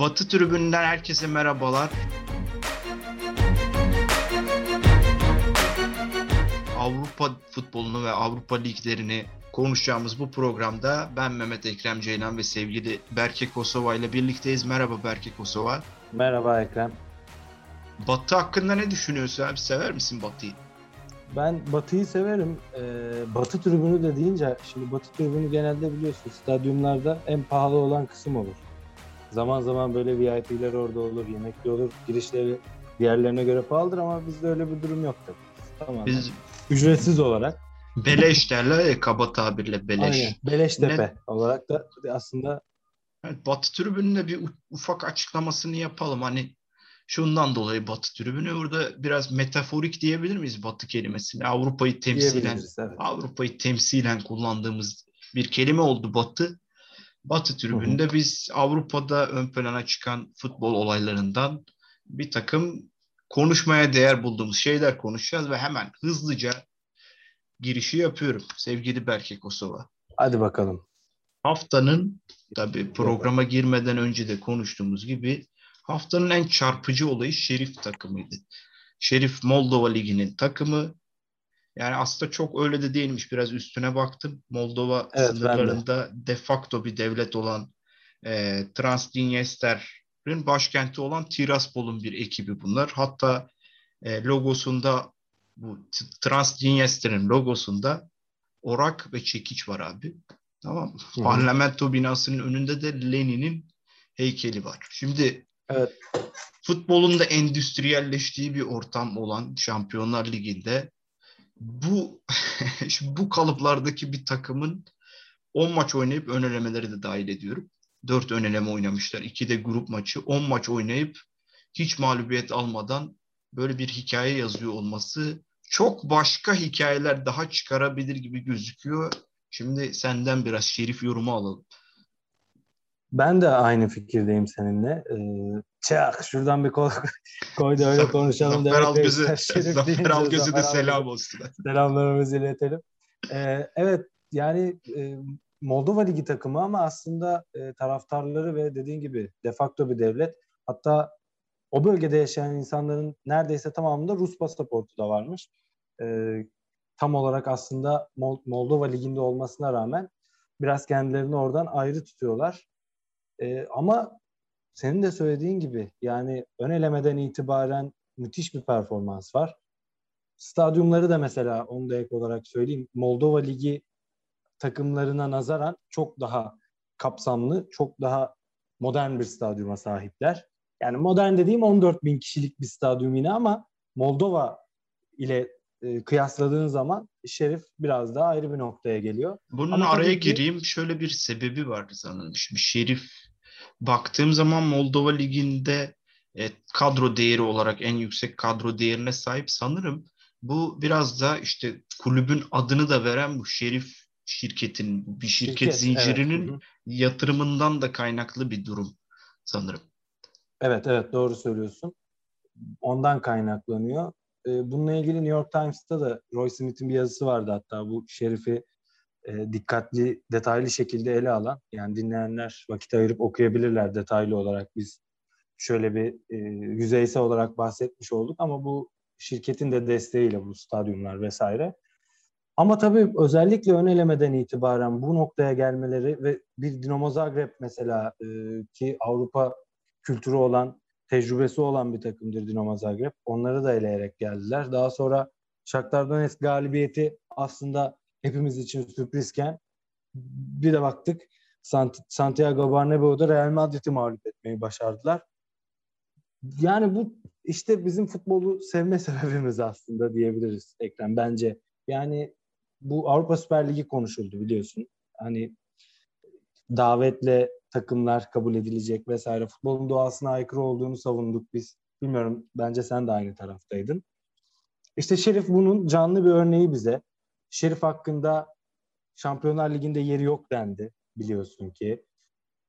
Batı tribününden herkese merhabalar. Avrupa futbolunu ve Avrupa liglerini konuşacağımız bu programda ben Mehmet Ekrem Ceylan ve sevgili Berke Kosova ile birlikteyiz. Merhaba Berke Kosova. Merhaba Ekrem. Batı hakkında ne düşünüyorsun abi? Sever misin Batı'yı? Ben Batı'yı severim. Ee, Batı tribünü de deyince, şimdi Batı tribünü genelde biliyorsun stadyumlarda en pahalı olan kısım olur. Zaman zaman böyle VIP'ler orada olur, yemekli olur. Girişleri diğerlerine göre pahalıdır ama bizde öyle bir durum yok tabii. Tamam. Biz ücretsiz olarak. Beleş derler ya kaba tabirle beleş. Aynen. Beleştepe ne? olarak da aslında Evet, Batı tribününde bir ufak açıklamasını yapalım. Hani şundan dolayı Batı tribünü burada biraz metaforik diyebilir miyiz Batı kelimesini? Avrupa'yı temsilen evet. Avrupa'yı temsilen kullandığımız bir kelime oldu Batı. Batı tribünde hı hı. biz Avrupa'da ön plana çıkan futbol olaylarından bir takım konuşmaya değer bulduğumuz şeyler konuşacağız ve hemen hızlıca girişi yapıyorum sevgili Berke Kosova. Hadi bakalım. Haftanın tabii programa girmeden önce de konuştuğumuz gibi haftanın en çarpıcı olayı Şerif takımıydı. Şerif Moldova Ligi'nin takımı. Yani aslında çok öyle de değilmiş. Biraz üstüne baktım. Moldova evet, sınırlarında de. de facto bir devlet olan e, Transdinyester'in başkenti olan Tiraspol'un bir ekibi bunlar. Hatta e, logosunda bu Transdinyester'in logosunda orak ve çekiç var abi. Tamam Hı-hı. Parlamento binasının önünde de Lenin'in heykeli var. Şimdi evet. futbolun da endüstriyelleştiği bir ortam olan Şampiyonlar Ligi'nde bu bu kalıplardaki bir takımın 10 maç oynayıp ön elemeleri de dahil ediyorum. 4 ön eleme oynamışlar. 2 de grup maçı. 10 maç oynayıp hiç mağlubiyet almadan böyle bir hikaye yazıyor olması çok başka hikayeler daha çıkarabilir gibi gözüküyor. Şimdi senden biraz şerif yorumu alalım. Ben de aynı fikirdeyim seninle. Ee, çak şuradan bir kol koy da öyle konuşalım. Zafer Algöz'ü Zafer Algöz'ü de selam olsun. Selamlarımızı iletelim. Ee, evet yani e, Moldova Ligi takımı ama aslında e, taraftarları ve dediğin gibi de facto bir devlet. Hatta o bölgede yaşayan insanların neredeyse tamamında Rus pasaportu da varmış. E, tam olarak aslında Moldova Ligi'nde olmasına rağmen biraz kendilerini oradan ayrı tutuyorlar. E, ama senin de söylediğin gibi yani ön elemeden itibaren müthiş bir performans var. Stadyumları da mesela onu da ek olarak söyleyeyim. Moldova Ligi takımlarına nazaran çok daha kapsamlı, çok daha modern bir stadyuma sahipler. Yani modern dediğim 14 bin kişilik bir stadyum yine ama Moldova ile e, kıyasladığın zaman Şerif biraz daha ayrı bir noktaya geliyor. Bunun Ama araya ki... gireyim. Şöyle bir sebebi var sanırım. Şimdi Şerif baktığım zaman Moldova Ligi'nde e, kadro değeri olarak en yüksek kadro değerine sahip sanırım. Bu biraz da işte kulübün adını da veren bu Şerif şirketin bir şirket, şirket zincirinin evet. yatırımından da kaynaklı bir durum sanırım. Evet evet doğru söylüyorsun. Ondan kaynaklanıyor. Ee, bununla ilgili New York Times'ta da Roy Smith'in bir yazısı vardı hatta bu şerifi e, dikkatli, detaylı şekilde ele alan. Yani dinleyenler vakit ayırıp okuyabilirler detaylı olarak. Biz şöyle bir e, yüzeysel olarak bahsetmiş olduk ama bu şirketin de desteğiyle bu stadyumlar vesaire. Ama tabii özellikle ön elemeden itibaren bu noktaya gelmeleri ve bir Dinamo Zagreb mesela e, ki Avrupa kültürü olan, tecrübesi olan bir takımdır Dinamo Zagreb. Onları da eleyerek geldiler. Daha sonra Shakhtar Donetsk galibiyeti aslında hepimiz için sürprizken bir de baktık Santiago Bernabéu'da Real Madrid'i mağlup etmeyi başardılar. Yani bu işte bizim futbolu sevme sebebimiz aslında diyebiliriz Ekrem bence. Yani bu Avrupa Süper Ligi konuşuldu biliyorsun. Hani davetle takımlar kabul edilecek vesaire. Futbolun doğasına aykırı olduğunu savunduk biz. Bilmiyorum bence sen de aynı taraftaydın. İşte Şerif bunun canlı bir örneği bize. Şerif hakkında Şampiyonlar Ligi'nde yeri yok dendi biliyorsun ki.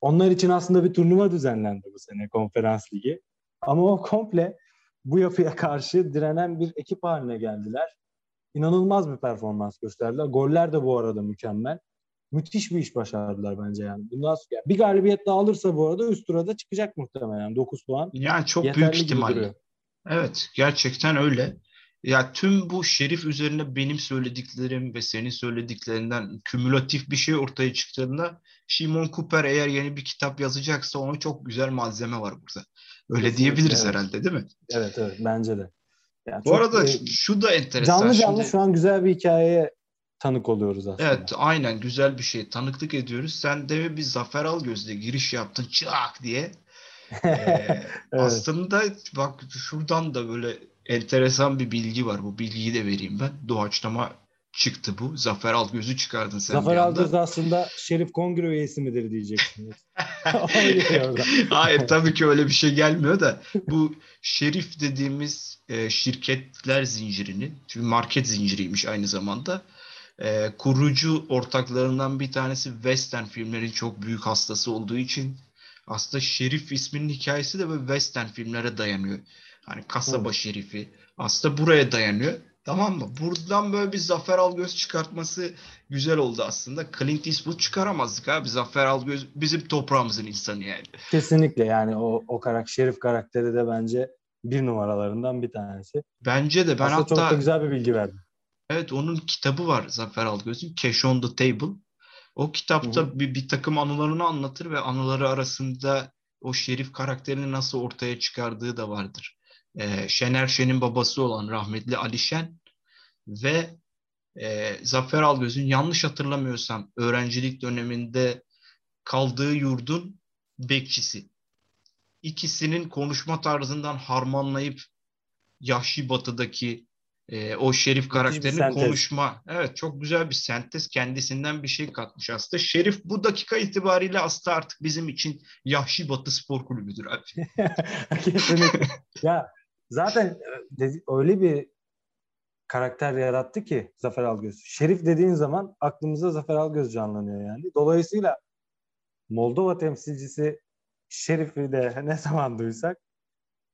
Onlar için aslında bir turnuva düzenlendi bu sene konferans ligi. Ama o komple bu yapıya karşı direnen bir ekip haline geldiler. İnanılmaz bir performans gösterdiler. Goller de bu arada mükemmel. müthiş bir iş başardılar bence yani. Bundan sonra, bir galibiyet daha alırsa bu arada üst turada çıkacak muhtemelen 9 puan. Yani çok büyük ihtimalle. Evet gerçekten öyle. Ya tüm bu Şerif üzerine benim söylediklerim ve senin söylediklerinden kümülatif bir şey ortaya çıktığında Shimon Cooper eğer yeni bir kitap yazacaksa ona çok güzel malzeme var burada. Öyle Kesinlikle, diyebiliriz evet. herhalde değil mi? Evet evet bence de. Yani bu arada e, şu da enteresan. Canlı canlı Şimdi, şu an güzel bir hikayeye tanık oluyoruz aslında. Evet aynen güzel bir şey tanıklık ediyoruz. Sen de bir Zafer Algöz'de giriş yaptın çak diye. ee, evet. Aslında bak şuradan da böyle enteresan bir bilgi var. Bu bilgiyi de vereyim ben. Doğaçlama çıktı bu. Zafer Algöz'ü çıkardın sen Zafer Algöz aslında Şerif Kongre üyesi midir diyeceksin. Hayır tabii ki öyle bir şey gelmiyor da bu Şerif dediğimiz e, şirketler zincirini, çünkü market zinciriymiş aynı zamanda. E, kurucu ortaklarından bir tanesi western filmlerin çok büyük hastası olduğu için aslında Şerif isminin hikayesi de böyle western filmlere dayanıyor. Hani kasaba şerifi aslında buraya dayanıyor. Tamam mı? Buradan böyle bir Zafer Algöz çıkartması güzel oldu aslında. Clint Eastwood çıkaramazdık abi. Zafer Algöz bizim toprağımızın insanı yani. Kesinlikle yani o, o karakter, Şerif karakteri de bence bir numaralarından bir tanesi. Bence de. Ben aslında hatta, çok da güzel bir bilgi verdim. Evet onun kitabı var Zafer Algöz'ün. Cash on the Table. O kitapta bir, bir takım anılarını anlatır ve anıları arasında o Şerif karakterini nasıl ortaya çıkardığı da vardır e, Şener Şen'in babası olan rahmetli Ali Şen ve e, Zafer Algöz'ün yanlış hatırlamıyorsam öğrencilik döneminde kaldığı yurdun bekçisi. İkisinin konuşma tarzından harmanlayıp Yahşi Batı'daki e, o Şerif karakterinin konuşma. Evet çok güzel bir sentez kendisinden bir şey katmış aslında. Şerif bu dakika itibariyle aslında artık bizim için Yahşi Batı Spor Kulübü'dür abi. Ya Zaten e, dedi, öyle bir karakter yarattı ki Zafer Algöz. Şerif dediğin zaman aklımıza Zafer Algöz canlanıyor yani. Dolayısıyla Moldova temsilcisi Şerif'i de ne zaman duysak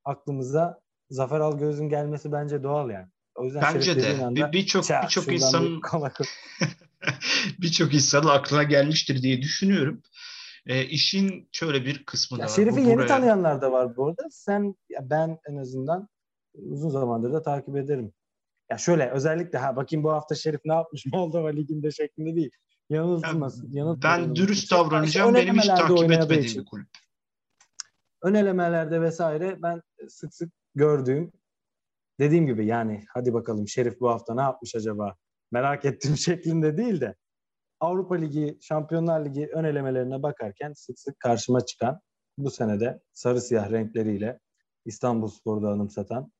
aklımıza Zafer Algöz'ün gelmesi bence doğal yani. O yüzden bence de birçok birçok insanın birçok insanın aklına gelmiştir diye düşünüyorum. E, işin şöyle bir kısmı ya da var. Şerif'i yeni buraya... tanıyanlar da var bu arada. Sen, ben en azından uzun zamandır da takip ederim. Ya şöyle özellikle ha bakayım bu hafta Şerif ne yapmış Moldova Ligi'nde şeklinde değil. Yanıltılmasın. Yani, ben dürüst davranacağım. İşte Benim hiç takip etmediğim için. bir kulüp. Ön elemelerde vesaire ben sık sık gördüğüm dediğim gibi yani hadi bakalım Şerif bu hafta ne yapmış acaba merak ettiğim şeklinde değil de Avrupa Ligi, Şampiyonlar Ligi ön elemelerine bakarken sık sık karşıma çıkan bu senede sarı siyah renkleriyle İstanbul Spor'da anımsatan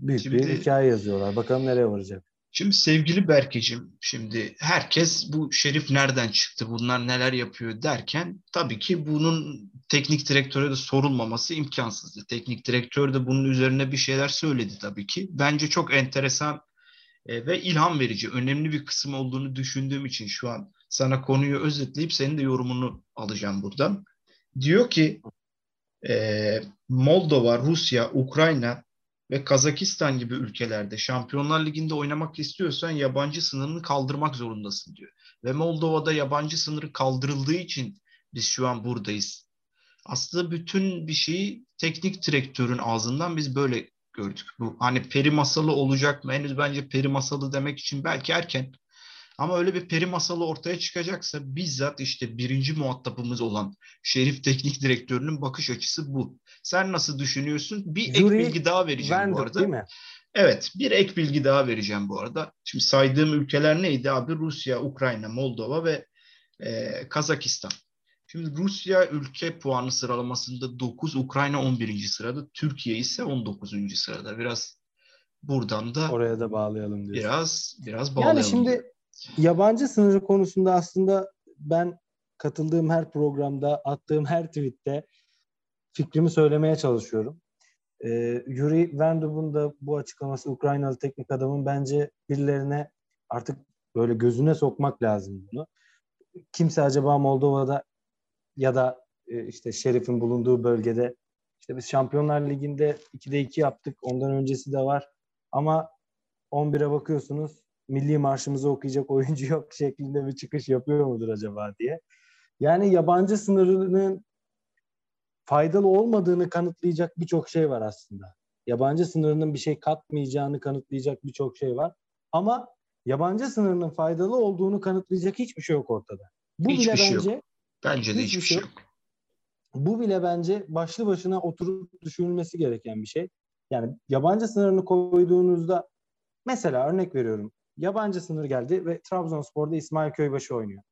büyük şimdi, bir hikaye yazıyorlar. Bakalım nereye varacak. Şimdi sevgili Berkeciğim, şimdi herkes bu Şerif nereden çıktı, bunlar neler yapıyor derken tabii ki bunun teknik direktöre de sorulmaması imkansızdı. Teknik direktör de bunun üzerine bir şeyler söyledi tabii ki. Bence çok enteresan e, ve ilham verici, önemli bir kısım olduğunu düşündüğüm için şu an sana konuyu özetleyip senin de yorumunu alacağım buradan. Diyor ki e, Moldova, Rusya, Ukrayna ve Kazakistan gibi ülkelerde Şampiyonlar Ligi'nde oynamak istiyorsan yabancı sınırını kaldırmak zorundasın diyor. Ve Moldova'da yabancı sınırı kaldırıldığı için biz şu an buradayız. Aslında bütün bir şeyi teknik direktörün ağzından biz böyle gördük. Bu hani peri masalı olacak mı? Henüz bence peri masalı demek için belki erken. Ama öyle bir peri masalı ortaya çıkacaksa bizzat işte birinci muhatabımız olan Şerif Teknik Direktörü'nün bakış açısı bu. Sen nasıl düşünüyorsun? Bir Yuri ek bilgi daha vereceğim Vendor, bu arada. Değil mi? Evet, bir ek bilgi daha vereceğim bu arada. Şimdi saydığım ülkeler neydi abi? Rusya, Ukrayna, Moldova ve e, Kazakistan. Şimdi Rusya ülke puanı sıralamasında 9, Ukrayna 11. sırada, Türkiye ise 19. sırada. Biraz buradan da oraya da bağlayalım diyorsun. Biraz biraz bağlayalım. Yani şimdi yabancı sınırı konusunda aslında ben katıldığım her programda, attığım her tweette fikrimi söylemeye çalışıyorum. Ee, Yuri Vendub'un da bu açıklaması Ukraynalı teknik adamın bence birilerine artık böyle gözüne sokmak lazım bunu. Kimse acaba Moldova'da ya da e, işte Şerif'in bulunduğu bölgede işte biz Şampiyonlar Ligi'nde 2'de 2 yaptık. Ondan öncesi de var. Ama 11'e bakıyorsunuz milli marşımızı okuyacak oyuncu yok şeklinde bir çıkış yapıyor mudur acaba diye. Yani yabancı sınırının faydalı olmadığını kanıtlayacak birçok şey var aslında. Yabancı sınırının bir şey katmayacağını kanıtlayacak birçok şey var. Ama yabancı sınırının faydalı olduğunu kanıtlayacak hiçbir şey yok ortada. Bu hiçbir bile şey bence yok. Bence de hiçbir, hiçbir şey, şey yok. Bu bile bence başlı başına oturup düşünülmesi gereken bir şey. Yani yabancı sınırını koyduğunuzda mesela örnek veriyorum. Yabancı sınır geldi ve Trabzonspor'da İsmail Köybaşı oynuyor.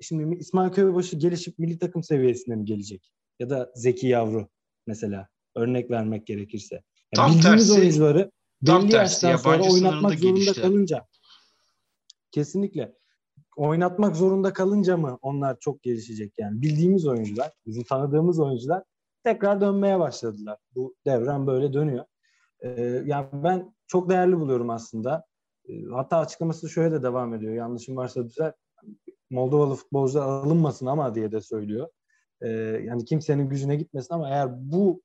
Şimdi İsmail Köybaşı gelişip milli takım seviyesine mi gelecek? Ya da Zeki Yavru mesela örnek vermek gerekirse. Yani tam bildiğimiz tersi, oyuncuları belli yaştan sonra oynatmak zorunda gelişti. kalınca kesinlikle oynatmak zorunda kalınca mı onlar çok gelişecek yani bildiğimiz oyuncular bizim tanıdığımız oyuncular tekrar dönmeye başladılar. Bu devran böyle dönüyor. Ee, yani ben çok değerli buluyorum aslında. Ee, hatta açıklaması şöyle de devam ediyor. Yanlışım varsa düzelt. Moldovalı futbolcular alınmasın ama diye de söylüyor. Ee, yani kimsenin gücüne gitmesin ama eğer bu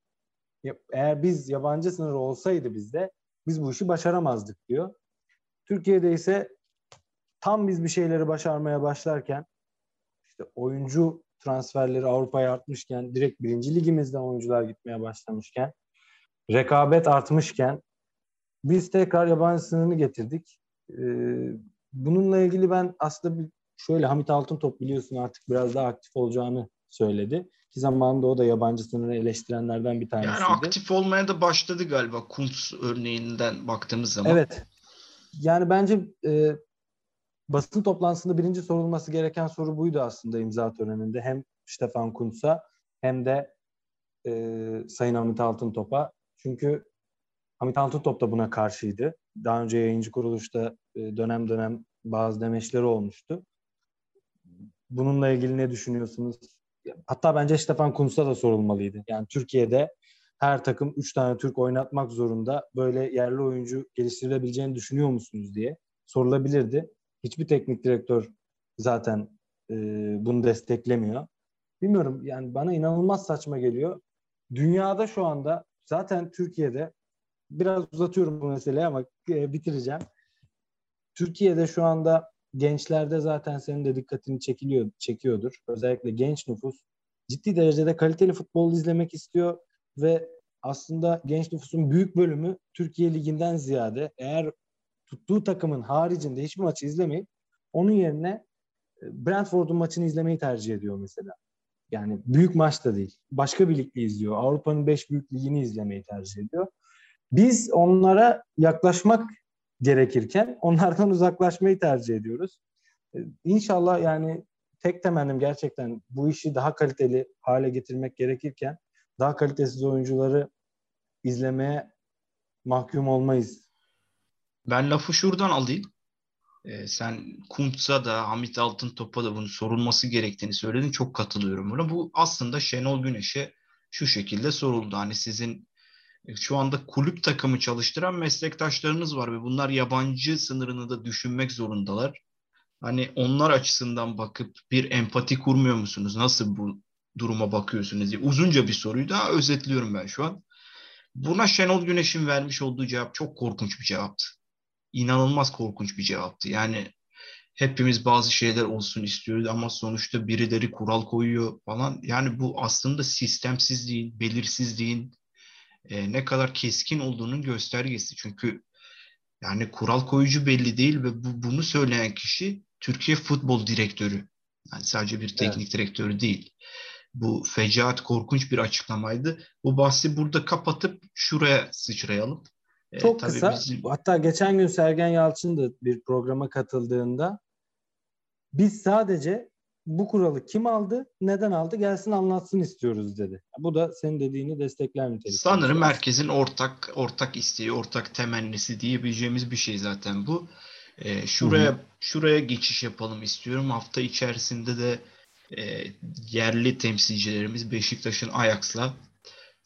eğer biz yabancı sınırı olsaydı bizde biz bu işi başaramazdık diyor. Türkiye'de ise tam biz bir şeyleri başarmaya başlarken işte oyuncu transferleri Avrupa'ya artmışken direkt birinci ligimizden oyuncular gitmeye başlamışken rekabet artmışken biz tekrar yabancı sınırını getirdik. Ee, bununla ilgili ben aslında bir, şöyle Hamit Altıntop biliyorsun artık biraz daha aktif olacağını söyledi. Ki zamanında o da yabancı sınırını eleştirenlerden bir tanesiydi. Yani aktif olmaya da başladı galiba Kuntz örneğinden baktığımız zaman. Evet. Yani bence e, basın toplantısında birinci sorulması gereken soru buydu aslında imza töreninde. Hem Stefan Kuntz'a hem de e, Sayın Hamit Altıntop'a. Çünkü Hamit Altıntop da buna karşıydı. Daha önce yayıncı kuruluşta e, dönem dönem bazı demeçleri olmuştu. Bununla ilgili ne düşünüyorsunuz? Hatta bence Stefan Kuntz'a da sorulmalıydı. Yani Türkiye'de her takım 3 tane Türk oynatmak zorunda. Böyle yerli oyuncu geliştirilebileceğini düşünüyor musunuz diye sorulabilirdi. Hiçbir teknik direktör zaten e, bunu desteklemiyor. Bilmiyorum yani bana inanılmaz saçma geliyor. Dünyada şu anda zaten Türkiye'de biraz uzatıyorum bu meseleyi ama e, bitireceğim. Türkiye'de şu anda gençlerde zaten senin de dikkatini çekiliyor, çekiyordur. Özellikle genç nüfus ciddi derecede kaliteli futbol izlemek istiyor ve aslında genç nüfusun büyük bölümü Türkiye Ligi'nden ziyade eğer tuttuğu takımın haricinde hiçbir maçı izlemeyip onun yerine e, Brentford'un maçını izlemeyi tercih ediyor mesela. Yani büyük maç da değil. Başka bir ligli izliyor. Avrupa'nın beş büyük ligini izlemeyi tercih ediyor. Biz onlara yaklaşmak gerekirken onlardan uzaklaşmayı tercih ediyoruz. E, inşallah yani tek temennim gerçekten bu işi daha kaliteli hale getirmek gerekirken daha kalitesiz oyuncuları izlemeye mahkum olmayız. Ben lafı şuradan alayım. Ee, sen Kuntz'a da Hamit Altıntop'a da bunu sorulması gerektiğini söyledin. Çok katılıyorum buna. Bu aslında Şenol Güneş'e şu şekilde soruldu. Hani sizin e, şu anda kulüp takımı çalıştıran meslektaşlarınız var ve bunlar yabancı sınırını da düşünmek zorundalar. Hani onlar açısından bakıp bir empati kurmuyor musunuz? Nasıl bu duruma bakıyorsunuz diye uzunca bir soruyu daha özetliyorum ben şu an. Buna Şenol Güneş'in vermiş olduğu cevap çok korkunç bir cevaptı. İnanılmaz korkunç bir cevaptı. Yani hepimiz bazı şeyler olsun istiyoruz ama sonuçta birileri kural koyuyor falan. Yani bu aslında sistemsizliğin, belirsizliğin e, ne kadar keskin olduğunun göstergesi. Çünkü yani kural koyucu belli değil ve bu, bunu söyleyen kişi Türkiye Futbol Direktörü. Yani sadece bir teknik evet. direktörü değil. Bu fecaat korkunç bir açıklamaydı. Bu bahsi burada kapatıp şuraya sıçrayalım. E, Çok ee, kısa. Bizim... Hatta geçen gün Sergen Yalçın da bir programa katıldığında biz sadece bu kuralı kim aldı, neden aldı gelsin anlatsın istiyoruz dedi. Bu da senin dediğini destekler nitelikte. Sanırım merkezin ortak ortak isteği, ortak temennisi diyebileceğimiz bir şey zaten bu. Ee, şuraya Hı-hı. şuraya geçiş yapalım istiyorum. Hafta içerisinde de e, yerli temsilcilerimiz Beşiktaş'ın Ajax'la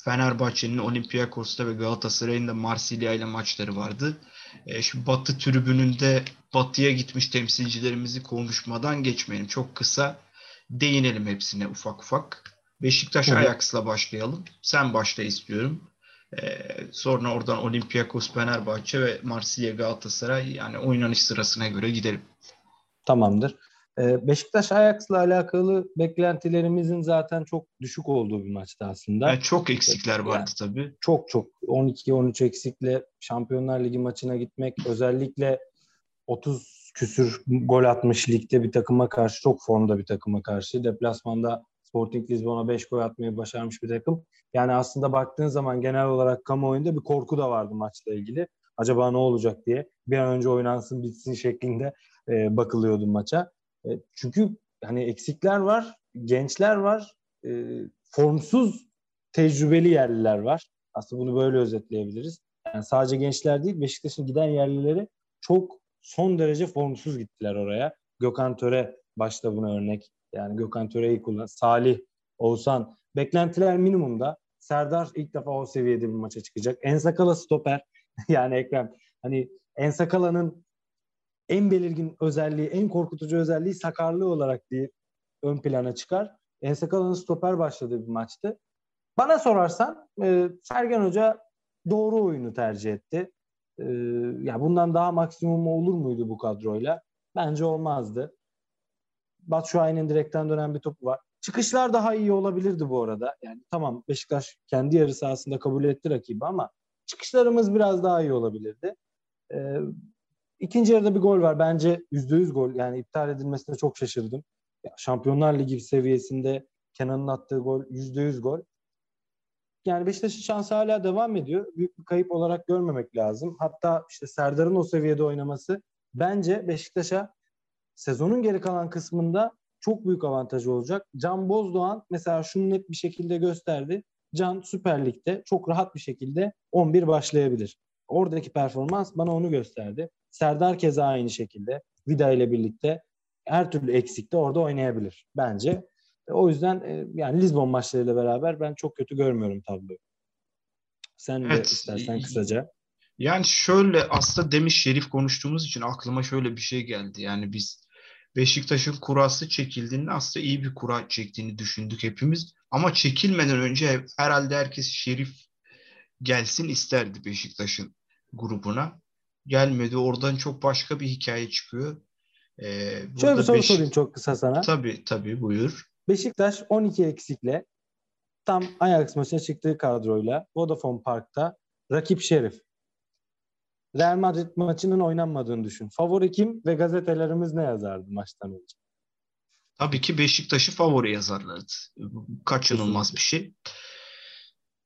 Fenerbahçe'nin Olympiakos'ta ve Galatasaray'ın da Marsilya ile maçları vardı. E, şu Batı tribününde Batı'ya gitmiş temsilcilerimizi konuşmadan geçmeyelim. Çok kısa değinelim hepsine ufak ufak. Beşiktaş Ajax'la başlayalım. Sen başla istiyorum. Ee, sonra oradan Olympiakos, Fenerbahçe ve Marsilya Galatasaray yani oynanış sırasına göre gidelim. Tamamdır. Ee, Beşiktaş Ajax'la alakalı beklentilerimizin zaten çok düşük olduğu bir maçtı aslında. Yani çok eksikler vardı yani, tabii. Çok çok 12-13 eksikle Şampiyonlar Ligi maçına gitmek özellikle 30 küsür gol atmış ligde bir takıma karşı çok formda bir takıma karşı deplasmanda Sporting Lisbon'a 5 gol atmayı başarmış bir takım. Yani aslında baktığın zaman genel olarak kamuoyunda bir korku da vardı maçla ilgili. Acaba ne olacak diye bir an önce oynansın bitsin şeklinde e, bakılıyordu maça. E, çünkü hani eksikler var, gençler var, e, formsuz tecrübeli yerliler var. Aslında bunu böyle özetleyebiliriz. Yani sadece gençler değil, Beşiktaş'ın giden yerlileri çok son derece formsuz gittiler oraya. Gökhan Töre başta buna örnek. Yani Gökhan Töre'yi kullan. Salih, Oğuzhan. Beklentiler minimumda. Serdar ilk defa o seviyede bir maça çıkacak. Ensakala stoper. yani Ekrem. Hani Ensakala'nın en belirgin özelliği, en korkutucu özelliği sakarlığı olarak bir ön plana çıkar. Ensakala'nın stoper başladığı bir maçtı. Bana sorarsan e, Sergen Hoca doğru oyunu tercih etti. E, ya bundan daha maksimum olur muydu bu kadroyla? Bence olmazdı. Batshuayi'nin direkten dönen bir topu var. Çıkışlar daha iyi olabilirdi bu arada. Yani tamam Beşiktaş kendi yarı sahasında kabul etti rakibi ama çıkışlarımız biraz daha iyi olabilirdi. Ee, ikinci yarıda bir gol var. Bence yüzde yüz gol. Yani iptal edilmesine çok şaşırdım. Şampiyonlar Ligi seviyesinde Kenan'ın attığı gol yüzde yüz gol. Yani Beşiktaş'ın şansı hala devam ediyor. Büyük bir kayıp olarak görmemek lazım. Hatta işte Serdar'ın o seviyede oynaması bence Beşiktaş'a sezonun geri kalan kısmında çok büyük avantajı olacak. Can Bozdoğan mesela şunu net bir şekilde gösterdi. Can Süper Lig'de çok rahat bir şekilde 11 başlayabilir. Oradaki performans bana onu gösterdi. Serdar keza aynı şekilde Vida ile birlikte her türlü eksikte orada oynayabilir bence. O yüzden e, yani Lisbon maçlarıyla beraber ben çok kötü görmüyorum tabloyu. Sen evet. de istersen kısaca. Yani şöyle aslında demiş Şerif konuştuğumuz için aklıma şöyle bir şey geldi. Yani biz Beşiktaş'ın kurası çekildiğinde aslında iyi bir kura çektiğini düşündük hepimiz. Ama çekilmeden önce herhalde herkes Şerif gelsin isterdi Beşiktaş'ın grubuna. Gelmedi. Oradan çok başka bir hikaye çıkıyor. Ee, Şöyle bir soru Beş... sorayım çok kısa sana. Tabii tabii buyur. Beşiktaş 12 eksikle tam Ajax maçına çıktığı kadroyla Vodafone Park'ta rakip Şerif. Real Madrid maçının oynanmadığını düşün. Favori kim ve gazetelerimiz ne yazardı maçtan önce? Tabii ki Beşiktaş'ı favori yazarlardı. Kaçınılmaz bir şey.